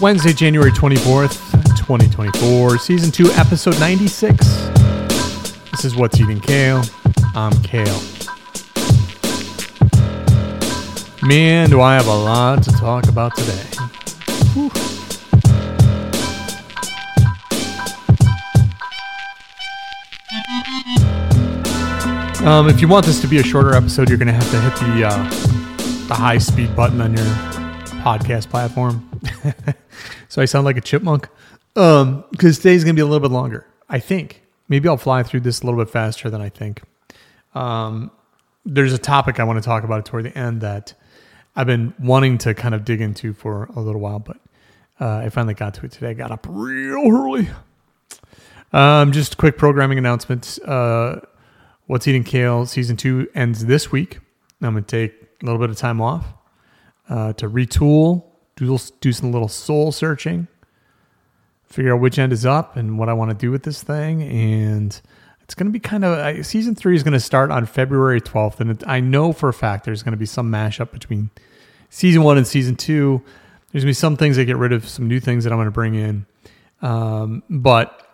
Wednesday, January 24th, 2024, season 2, episode 96. This is What's Eating Kale. I'm Kale. Man, do I have a lot to talk about today. Whew. Um, if you want this to be a shorter episode, you're going to have to hit the uh, the high speed button on your podcast platform. so I sound like a chipmunk. Um, because today's to be a little bit longer. I think maybe I'll fly through this a little bit faster than I think. Um, there's a topic I want to talk about toward the end that I've been wanting to kind of dig into for a little while, but uh, I finally got to it today. I got up real early. Um, just quick programming announcements. Uh, What's Eating Kale season two ends this week. I'm going to take a little bit of time off uh, to retool, do, do some little soul searching, figure out which end is up and what I want to do with this thing. And it's going to be kind of season three is going to start on February 12th. And it, I know for a fact there's going to be some mashup between season one and season two. There's going to be some things that get rid of, some new things that I'm going to bring in. Um, but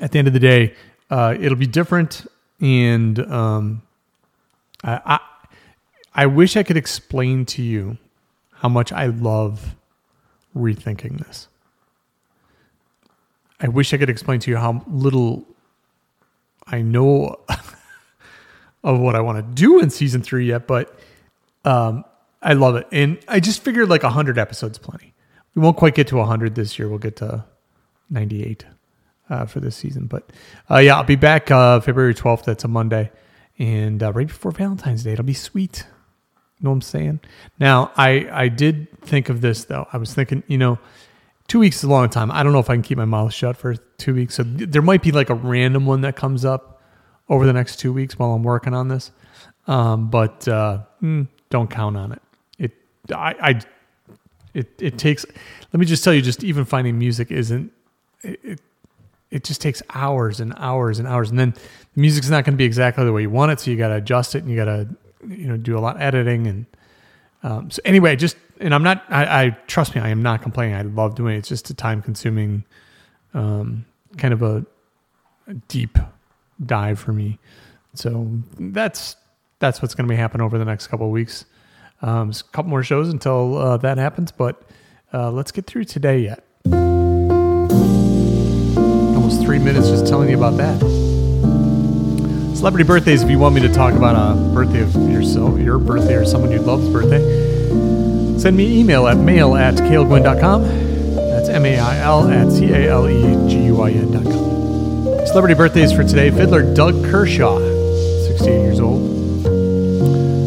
at the end of the day, uh, it'll be different and um, I, I I wish I could explain to you how much I love rethinking this. I wish I could explain to you how little I know of what I want to do in season three yet, but um, I love it. And I just figured like 100 episodes plenty. We won't quite get to 100 this year. We'll get to 98 uh, for this season. But uh, yeah, I'll be back uh, February 12th. That's a Monday. And uh, right before Valentine's Day, it'll be sweet. Know what I'm saying? Now, I, I did think of this, though. I was thinking, you know, two weeks is a long time. I don't know if I can keep my mouth shut for two weeks. So th- there might be like a random one that comes up over the next two weeks while I'm working on this. Um, but uh, mm, don't count on it. It, I, I, it, it takes. Let me just tell you, just even finding music isn't. It, it, it just takes hours and hours and hours, and then the music's not going to be exactly the way you want it. So you got to adjust it, and you got to, you know, do a lot of editing. And um, so anyway, just and I'm not. I, I, trust me, I am not complaining. I love doing it. It's just a time consuming, um, kind of a, a deep dive for me. So that's that's what's going to be happening over the next couple of weeks. Um, a couple more shows until uh, that happens, but uh, let's get through today yet almost three minutes just telling you about that. Celebrity birthdays, if you want me to talk about a birthday of yourself, your birthday or someone you love's birthday, send me email at mail at calegwin.com. That's M A I L at C A L E G U I N.com. Celebrity birthdays for today Fiddler Doug Kershaw, 68 years old.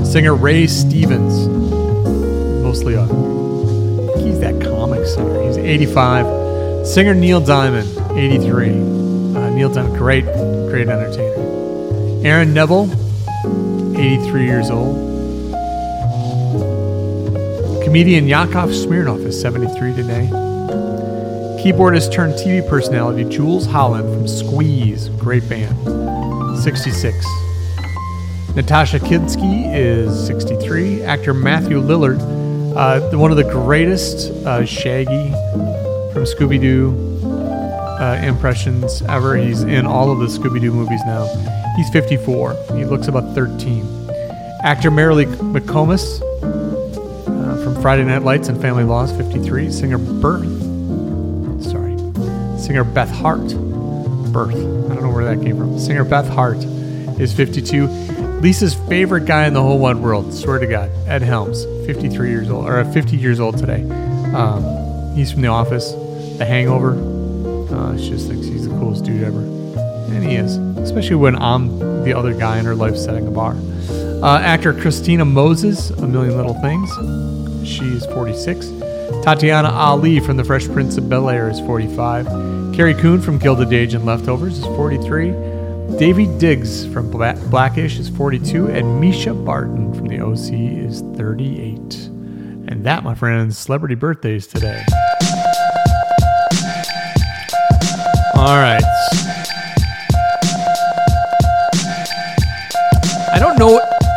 Singer Ray Stevens, mostly a, he's that comic singer. He's 85. Singer Neil Diamond, 83. Uh, Neil Diamond, great, great entertainer. Aaron Neville, 83 years old. Comedian Yakov Smirnoff is 73 today. Keyboardist turned TV personality Jools Holland from Squeeze, great band, 66. Natasha Kinski is 63. Actor Matthew Lillard, uh, one of the greatest uh, Shaggy from Scooby Doo uh, impressions ever. He's in all of the Scooby Doo movies now. He's 54. He looks about 13. Actor Merrilee McCommas uh, from Friday Night Lights and Family Laws, 53. Singer Birth. Sorry. Singer Beth Hart. Birth. I don't know where that came from. Singer Beth Hart is 52. Lisa's favorite guy in the whole wide world, swear to God, Ed Helms, 53 years old, or 50 years old today. Um, he's from The Office, The Hangover, uh, she just thinks he's the coolest dude ever. And he is, especially when I'm the other guy in her life setting a bar. Uh, actor Christina Moses, A Million Little Things. She's 46. Tatiana Ali from The Fresh Prince of Bel Air is 45. Carrie Coon from Gilded Age and Leftovers is 43. Daveed Diggs from Blackish is 42. And Mischa Barton from The OC is 38. And that, my friends, celebrity birthdays today. All right.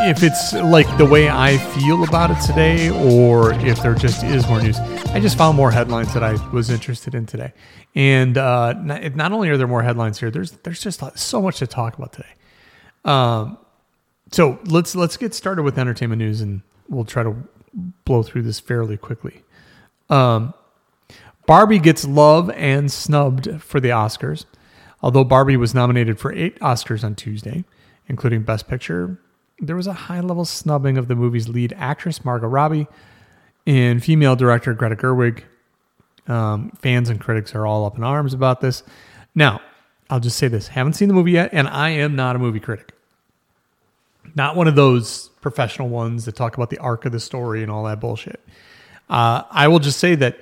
If it's like the way I feel about it today, or if there just is more news. I just found more headlines that I was interested in today, and uh, not, only are there more headlines here, there's there's just so much to talk about today. Um, so let's let's get started with entertainment news, and we'll try to blow through this fairly quickly. Um, Barbie gets love and snubbed for the Oscars. Although Barbie was nominated for eight Oscars on Tuesday, including Best Picture, there was a high level snubbing of the movie's lead actress, Margot Robbie, and female director, Greta Gerwig. Um, fans and critics are all up in arms about this. Now, I'll just say this haven't seen the movie yet, and I am not a movie critic. Not one of those professional ones that talk about the arc of the story and all that bullshit. Uh, I will just say that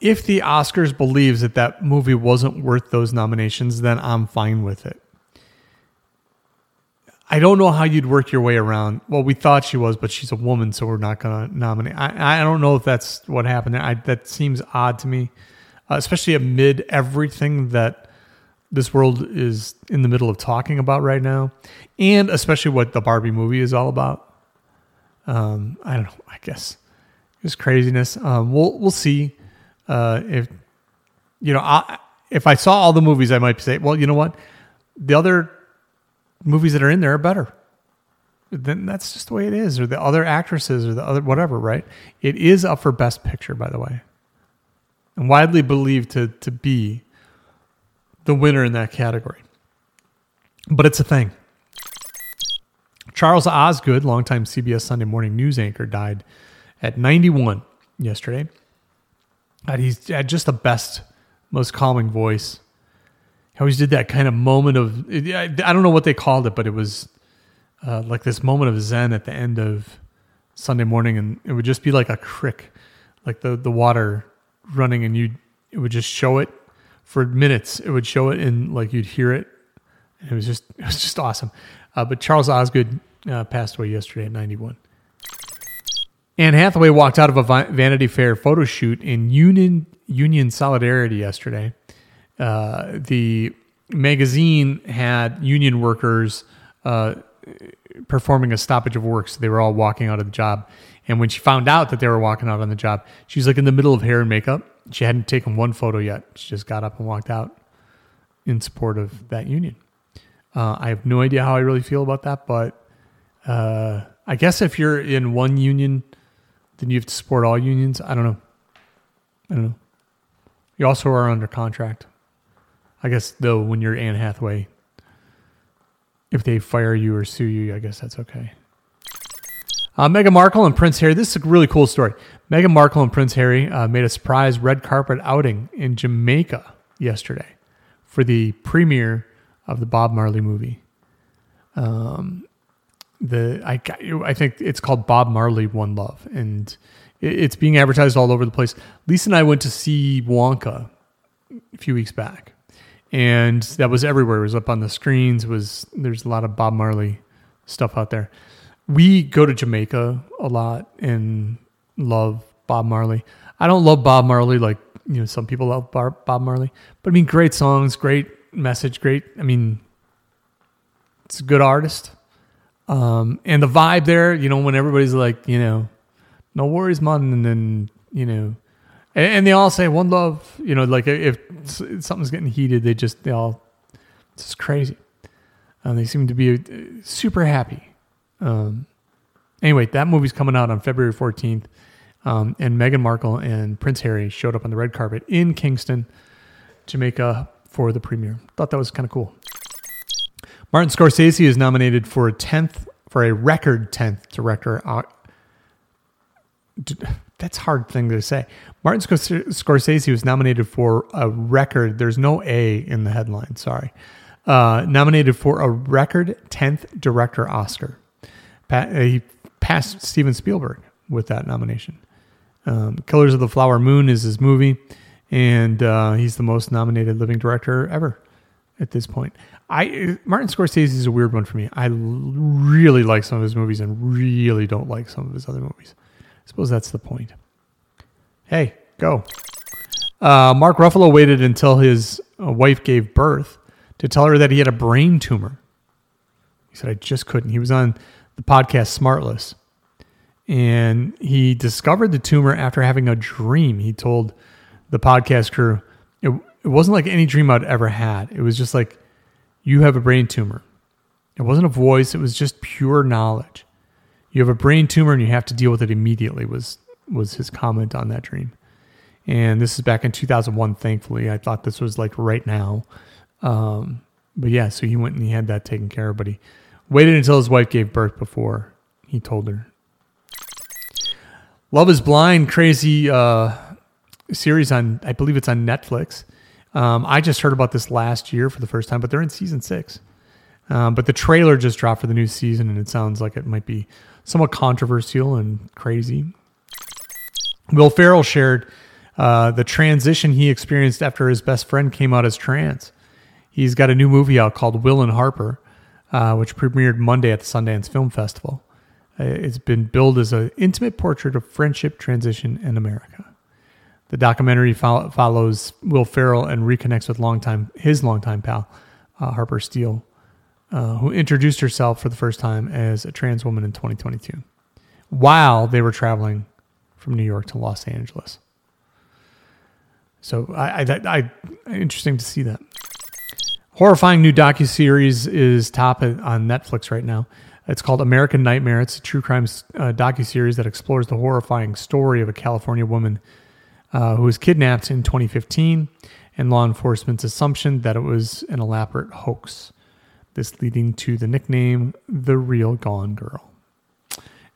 if the Oscars believes that that movie wasn't worth those nominations, then I'm fine with it. I don't know how you'd work your way around. Well, we thought she was, but she's a woman, so we're not going to nominate. I, I don't know if that's what happened there. I, that seems odd to me, uh, especially amid everything that this world is in the middle of talking about right now, and especially what the Barbie movie is all about. Um, I don't know. I guess it's craziness. Um, we'll we'll see uh, if you know, I, if I saw all the movies, I might say, well, you know what, the other movies that are in there are better. Then that's just the way it is, or the other actresses, or the other whatever, right? It is up for Best Picture, by the way, and widely believed to to be the winner in that category. But it's a thing. Charles Osgood, longtime CBS Sunday Morning News anchor, died at 91 yesterday. And he's had just the best, most calming voice. He always did that kind of moment of, I don't know what they called it, but it was uh, like this moment of zen at the end of Sunday morning. And it would just be like a crick, like the, the water running and you it would just show it for minutes. It would show it and like you'd hear it. And it was just, it was just awesome. Uh, but Charles Osgood uh, passed away yesterday at 91. Anne Hathaway walked out of a Vanity Fair photo shoot in Union Union Solidarity yesterday. Uh, the magazine had union workers uh, performing a stoppage of work, so they were all walking out of the job. And when she found out that they were walking out on the job, she's like in the middle of hair and makeup. She hadn't taken one photo yet. She just got up and walked out in support of that union. Uh, I have no idea how I really feel about that, but uh, I guess if you're in one union then you have to support all unions. I don't know. I don't know. You also are under contract. I guess though, when you're Anne Hathaway, if they fire you or sue you, I guess that's okay. Uh, Meghan Markle and Prince Harry. This is a really cool story. Meghan Markle and Prince Harry uh, made a surprise red carpet outing in Jamaica yesterday for the premiere of the Bob Marley movie. Um, the I I think it's called Bob Marley One Love, and it's being advertised all over the place. Lisa and I went to see Wonka a few weeks back, and that was everywhere. It was up on the screens. Was there's a lot of Bob Marley stuff out there. We go to Jamaica a lot and love Bob Marley. I don't love Bob Marley like you know some people love Bob Marley, but I mean great songs, great message, great. I mean, it's a good artist. Um, and the vibe there, you know, when everybody's like, you know, no worries, man, and then you know, and, and they all say one love, you know, like if something's getting heated, they just they all, it's just crazy. and they seem to be uh, super happy. Um, anyway, that movie's coming out on February 14th. Um, and Meghan Markle and Prince Harry showed up on the red carpet in Kingston, Jamaica for the premiere. Thought that was kind of cool. Martin Scorsese is nominated for a tenth for a record tenth director. Uh, that's hard thing to say. Martin Scorsese was nominated for a record. There's no A in the headline. Sorry. Uh, nominated for a record tenth director Oscar. Pa- uh, he passed Steven Spielberg with that nomination. Um, Killers of the Flower Moon is his movie, and uh, he's the most nominated living director ever at this point. I Martin Scorsese is a weird one for me. I really like some of his movies and really don't like some of his other movies. Suppose that's the point. Hey, go. Uh, Mark Ruffalo waited until his uh, wife gave birth to tell her that he had a brain tumor. He said, I just couldn't. He was on the podcast Smartless and he discovered the tumor after having a dream. He told the podcast crew, it, it wasn't like any dream I'd ever had. It was just like, you have a brain tumor. It wasn't a voice, it was just pure knowledge. You have a brain tumor and you have to deal with it immediately, was, was his comment on that dream. And this is back in 2001, thankfully. I thought this was like right now. Um, but yeah, so he went and he had that taken care of, but he waited until his wife gave birth before he told her. Love is Blind, crazy uh, series on, I believe it's on Netflix. Um, I just heard about this last year for the first time, but they're in season six. Um, but the trailer just dropped for the new season, and it sounds like it might be somewhat controversial and crazy. Will Ferrell shared uh, the transition he experienced after his best friend came out as trans. He's got a new movie out called Will and Harper, uh, which premiered Monday at the Sundance Film Festival. Uh, it's been billed as an intimate portrait of friendship transition in America. The documentary fo- follows Will Ferrell and reconnects with longtime his longtime pal uh, Harper Steele, uh, who introduced herself for the first time as a trans woman in 2022, while they were traveling from New York to Los Angeles. So I, I, I interesting to see that. Horrifying new docu series is top on Netflix right now. It's called American Nightmare. It's a true crime uh, docu series that explores the horrifying story of a California woman uh, who was kidnapped in 2015 and law enforcement's assumption that it was an elaborate hoax. This leading to the nickname "The Real Gone Girl."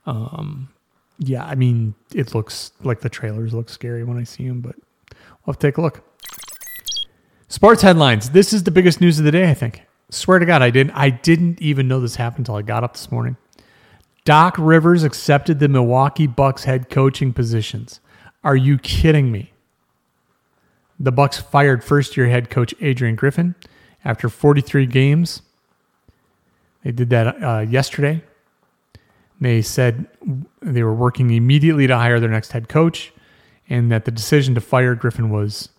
Um, yeah, I mean, it looks like the trailers look scary when I see them, but I'll take a look. Sports headlines. This is the biggest news of the day, I think. Swear to God, I didn't. I didn't even know this happened until I got up this morning. Doc Rivers accepted the Milwaukee Bucks head coaching positions. Are you kidding me? The Bucks fired first-year head coach Adrian Griffin after 43 games. They did that uh, yesterday. They said they were working immediately to hire their next head coach, and that the decision to fire Griffin was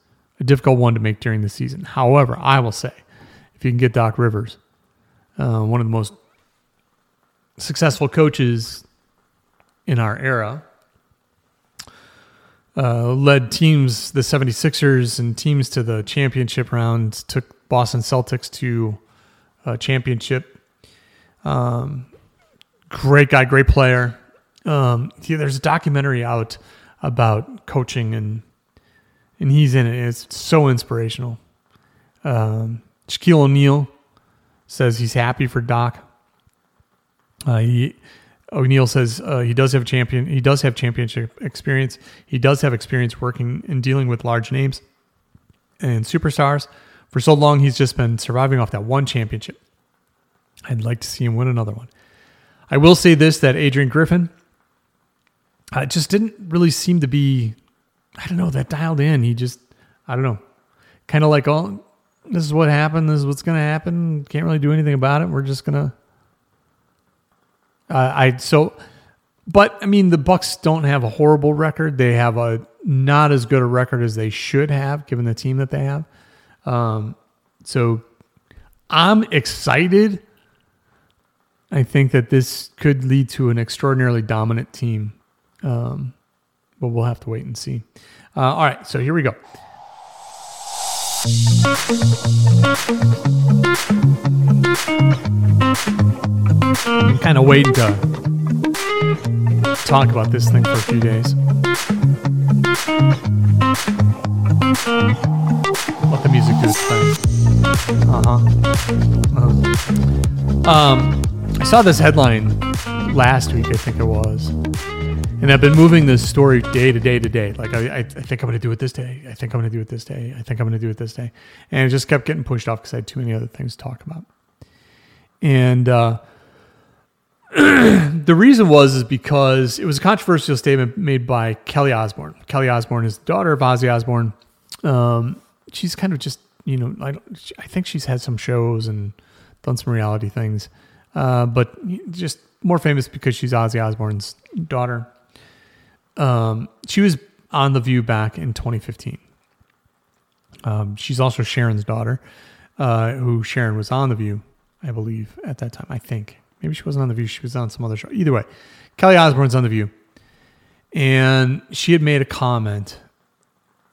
a difficult one to make during the season. However, I will say if you can get Doc Rivers, uh, one of the most successful coaches in our era. Uh, led teams, the 76ers, and teams to the championship rounds, took Boston Celtics to a championship. Um, great guy, great player. Um, there's a documentary out about coaching, and and he's in it. It's so inspirational. Um, Shaquille O'Neal says he's happy for Doc. Uh, he O'Neal says uh, he does have champion. He does have championship experience. He does have experience working and dealing with large names and superstars. For so long, he's just been surviving off that one championship. I'd like to see him win another one. I will say this: that Adrian Griffin uh, just didn't really seem to be. I don't know that dialed in. He just, I don't know, kind of like all this is what happened. This is what's going to happen. Can't really do anything about it. We're just going to. Uh, I so, but I mean, the Bucks don't have a horrible record. They have a not as good a record as they should have, given the team that they have. Um, so, I'm excited. I think that this could lead to an extraordinarily dominant team, um, but we'll have to wait and see. Uh, all right, so here we go. I'm kind of waiting to talk about this thing for a few days. Let the music do its thing. Uh-huh. uh-huh. Um, I saw this headline last week, I think it was, and I've been moving this story day to day to day. Like I, I think I'm going to do it this day. I think I'm going to do it this day. I think I'm going to do it this day, and it just kept getting pushed off because I had too many other things to talk about. And uh, the reason was is because it was a controversial statement made by Kelly Osbourne. Kelly Osbourne is the daughter of Ozzy Osbourne. Um, she's kind of just you know I, I think she's had some shows and done some reality things, uh, but just more famous because she's Ozzy Osbourne's daughter. Um, she was on The View back in 2015. Um, she's also Sharon's daughter, uh, who Sharon was on The View I believe, at that time. I think. Maybe she wasn't on The View. She was on some other show. Either way, Kelly Osbourne's on The View. And she had made a comment.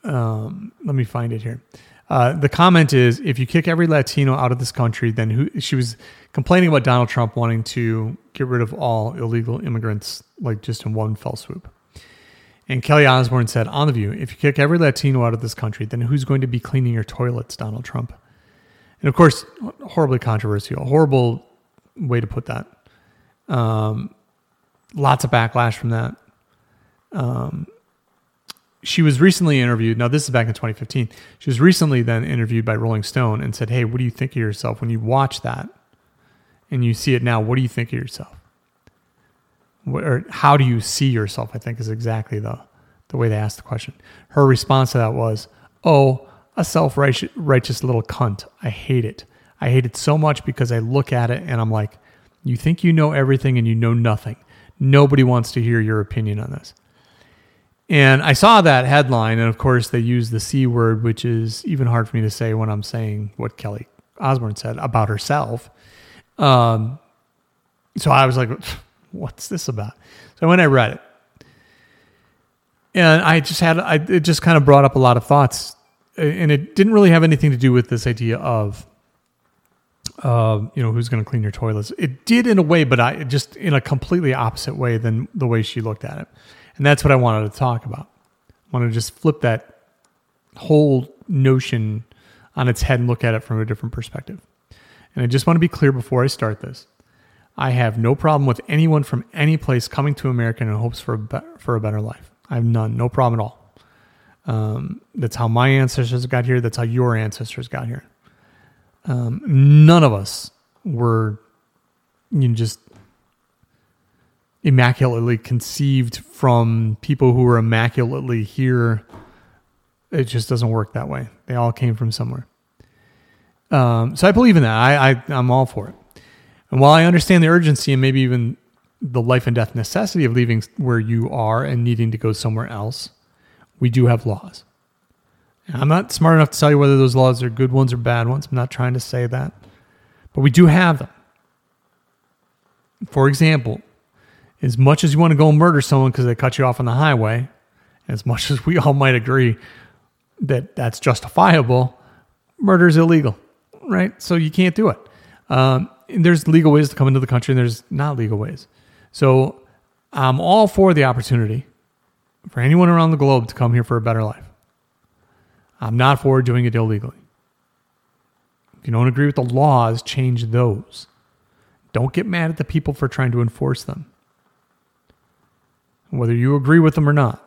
Um, let me find it here. Uh, the comment is if you kick every Latino out of this country, then who she was complaining about Donald Trump wanting to get rid of all illegal immigrants, like just in one fell swoop. And Kelly Osbourne said on The View, if you kick every Latino out of this country, then who's going to be cleaning your toilets, Donald Trump? And of course, horribly controversial, horrible way to put that. Um, lots of backlash from that. Um, she was recently interviewed. Now, this is back in 2015. She was recently then interviewed by Rolling Stone and said, Hey, what do you think of yourself when you watch that and you see it now? What do you think of yourself? or how do you see yourself? I think is exactly the, the way they asked the question. Her response to that was, Oh, a self righteous little cunt. I hate it. I hate it so much because I look at it and I'm like, you think you know everything and you know nothing. Nobody wants to hear your opinion on this. And I saw that headline, and of course, they use the C word, which is even hard for me to say when I'm saying what Kelly Osbourne said about herself. Um, so I was like, what's this about? So when I read it, and I just had, I, it just kind of brought up a lot of thoughts and it didn't really have anything to do with this idea of uh, you know who's going to clean your toilets. It did in a way but i just in a completely opposite way than the way she looked at it. And that's what i wanted to talk about. I want to just flip that whole notion on its head and look at it from a different perspective. And i just want to be clear before i start this. I have no problem with anyone from any place coming to america in hopes for a, be- for a better life. I have none no problem at all. Um, that's how my ancestors got here. That's how your ancestors got here. Um, none of us were you know, just immaculately conceived from people who were immaculately here. It just doesn't work that way. They all came from somewhere. Um, so I believe in that. I, I I'm all for it. And while I understand the urgency and maybe even the life and death necessity of leaving where you are and needing to go somewhere else, we do have laws. I'm not smart enough to tell you whether those laws are good ones or bad ones. I'm not trying to say that. But we do have them. For example, as much as you want to go murder someone because they cut you off on the highway, as much as we all might agree that that's justifiable, murder is illegal, right? So you can't do it. Um, there's legal ways to come into the country, and there's not legal ways. So I'm all for the opportunity for anyone around the globe to come here for a better life. I'm not for doing it illegally. If you don't agree with the laws, change those. Don't get mad at the people for trying to enforce them. Whether you agree with them or not.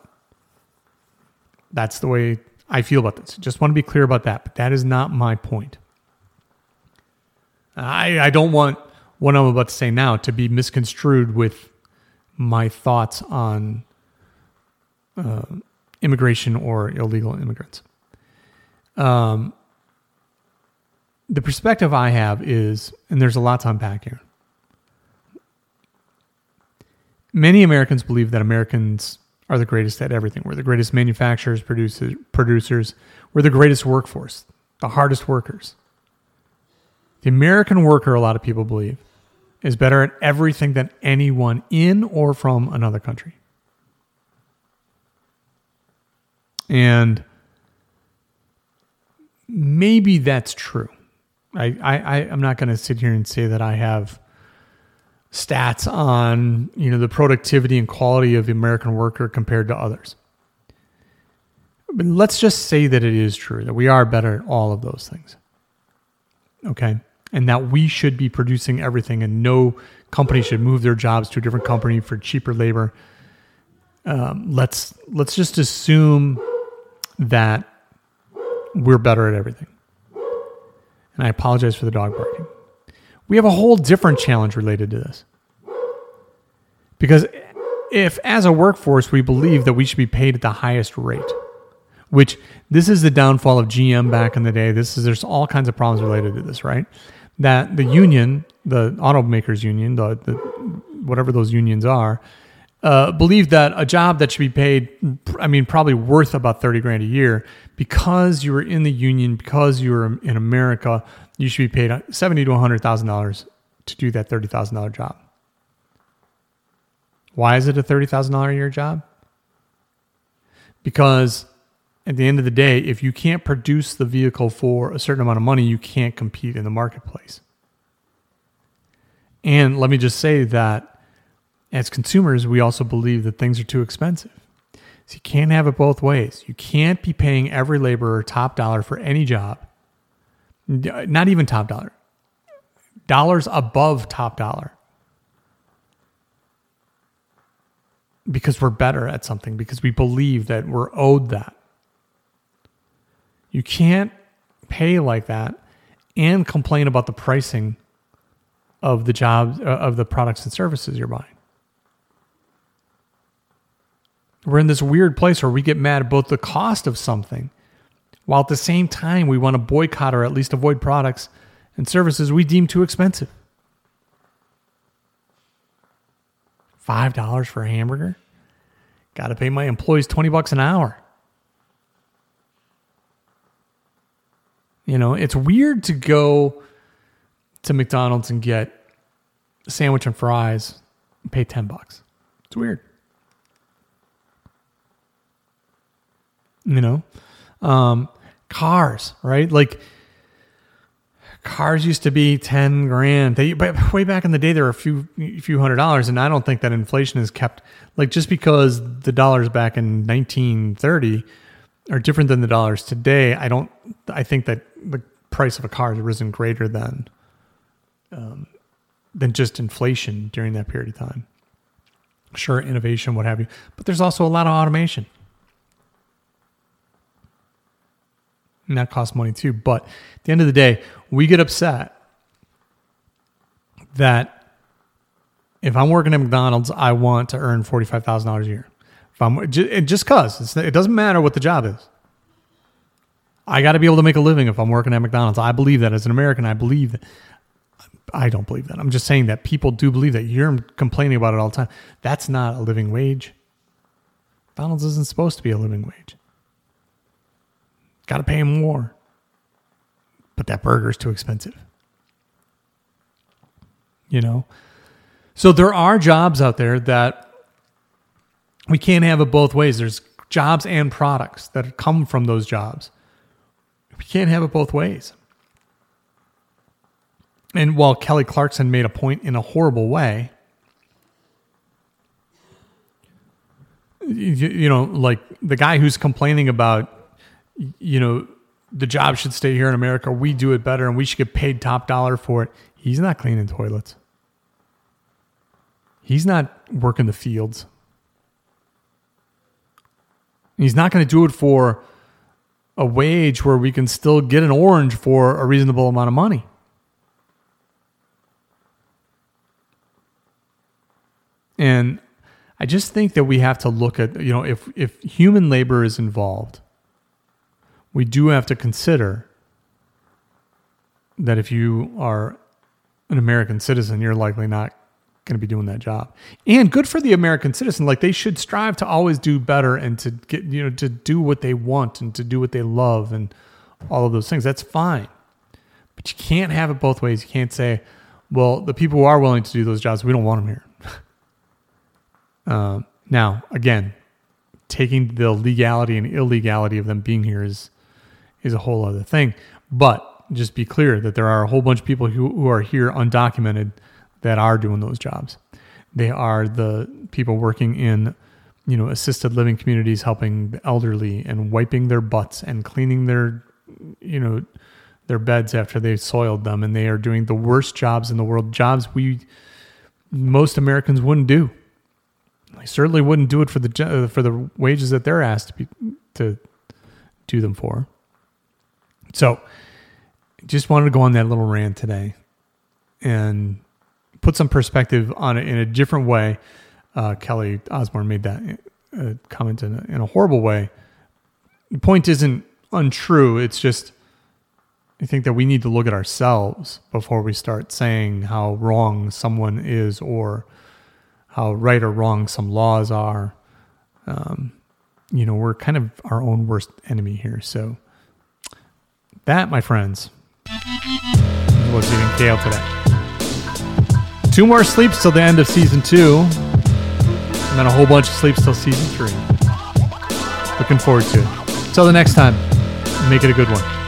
That's the way I feel about this. Just want to be clear about that, but that is not my point. I, I don't want what I'm about to say now to be misconstrued with my thoughts on uh, immigration or illegal immigrants. Um, the perspective I have is, and there's a lot to unpack here. Many Americans believe that Americans are the greatest at everything. We're the greatest manufacturers, producers, producers. We're the greatest workforce, the hardest workers. The American worker, a lot of people believe, is better at everything than anyone in or from another country. And maybe that's true. I, I, I'm not going to sit here and say that I have stats on you know the productivity and quality of the American worker compared to others. But let's just say that it is true that we are better at all of those things. Okay, and that we should be producing everything, and no company should move their jobs to a different company for cheaper labor. Um, let's let's just assume that we're better at everything. And I apologize for the dog barking. We have a whole different challenge related to this. Because if, as a workforce, we believe that we should be paid at the highest rate, which this is the downfall of GM back in the day. This is there's all kinds of problems related to this, right? That the union, the automakers union, the, the whatever those unions are, uh, believe that a job that should be paid, I mean, probably worth about 30 grand a year because you were in the union, because you were in America, you should be paid seventy to hundred thousand dollars to do that thirty thousand dollar job. Why is it a thirty thousand dollar a year job? Because at the end of the day, if you can't produce the vehicle for a certain amount of money, you can't compete in the marketplace. And let me just say that as consumers, we also believe that things are too expensive. So you can't have it both ways. You can't be paying every laborer top dollar for any job, not even top dollar, dollars above top dollar. Because we're better at something, because we believe that we're owed that. You can't pay like that and complain about the pricing of the jobs uh, of the products and services you're buying. We're in this weird place where we get mad at both the cost of something while at the same time we want to boycott or at least avoid products and services we deem too expensive. $5 for a hamburger? Got to pay my employees 20 bucks an hour. You know, it's weird to go to McDonald's and get a sandwich and fries and pay 10 bucks. It's weird. You know, um, cars, right? Like cars used to be 10 grand. They, but way back in the day, there were a few, few hundred dollars. And I don't think that inflation has kept, like, just because the dollars back in 1930 are different than the dollars today, I don't, I think that the price of a car has risen greater than um, than just inflation during that period of time. Sure, innovation, what have you, but there's also a lot of automation. And that costs money too. But at the end of the day, we get upset that if I'm working at McDonald's, I want to earn $45,000 a year. If I'm just cause it doesn't matter what the job is. I got to be able to make a living if I'm working at McDonald's. I believe that as an American, I believe that. I don't believe that. I'm just saying that people do believe that. You're complaining about it all the time. That's not a living wage. McDonald's isn't supposed to be a living wage. Got to pay more. But that burger is too expensive. You know? So there are jobs out there that we can't have it both ways. There's jobs and products that come from those jobs. We can't have it both ways. And while Kelly Clarkson made a point in a horrible way, you, you know, like the guy who's complaining about, you know, the job should stay here in America. We do it better and we should get paid top dollar for it. He's not cleaning toilets. He's not working the fields. He's not going to do it for a wage where we can still get an orange for a reasonable amount of money. And I just think that we have to look at, you know, if, if human labor is involved, we do have to consider that if you are an American citizen, you're likely not going to be doing that job. And good for the American citizen. Like they should strive to always do better and to get, you know, to do what they want and to do what they love and all of those things. That's fine. But you can't have it both ways. You can't say, well, the people who are willing to do those jobs, we don't want them here. Uh, now, again, taking the legality and illegality of them being here is is a whole other thing. But just be clear that there are a whole bunch of people who, who are here undocumented that are doing those jobs. They are the people working in, you know, assisted living communities, helping the elderly and wiping their butts and cleaning their, you know, their beds after they've soiled them. And they are doing the worst jobs in the world, jobs we most Americans wouldn't do. I certainly wouldn't do it for the uh, for the wages that they're asked to be, to do them for. So, just wanted to go on that little rant today and put some perspective on it in a different way. Uh, Kelly Osbourne made that uh, comment in a, in a horrible way. The point isn't untrue. It's just I think that we need to look at ourselves before we start saying how wrong someone is or how right or wrong some laws are. Um, you know, we're kind of our own worst enemy here. So, that, my friends. was eating kale today. Two more sleeps till the end of season two, and then a whole bunch of sleeps till season three. Looking forward to it. Till the next time, make it a good one.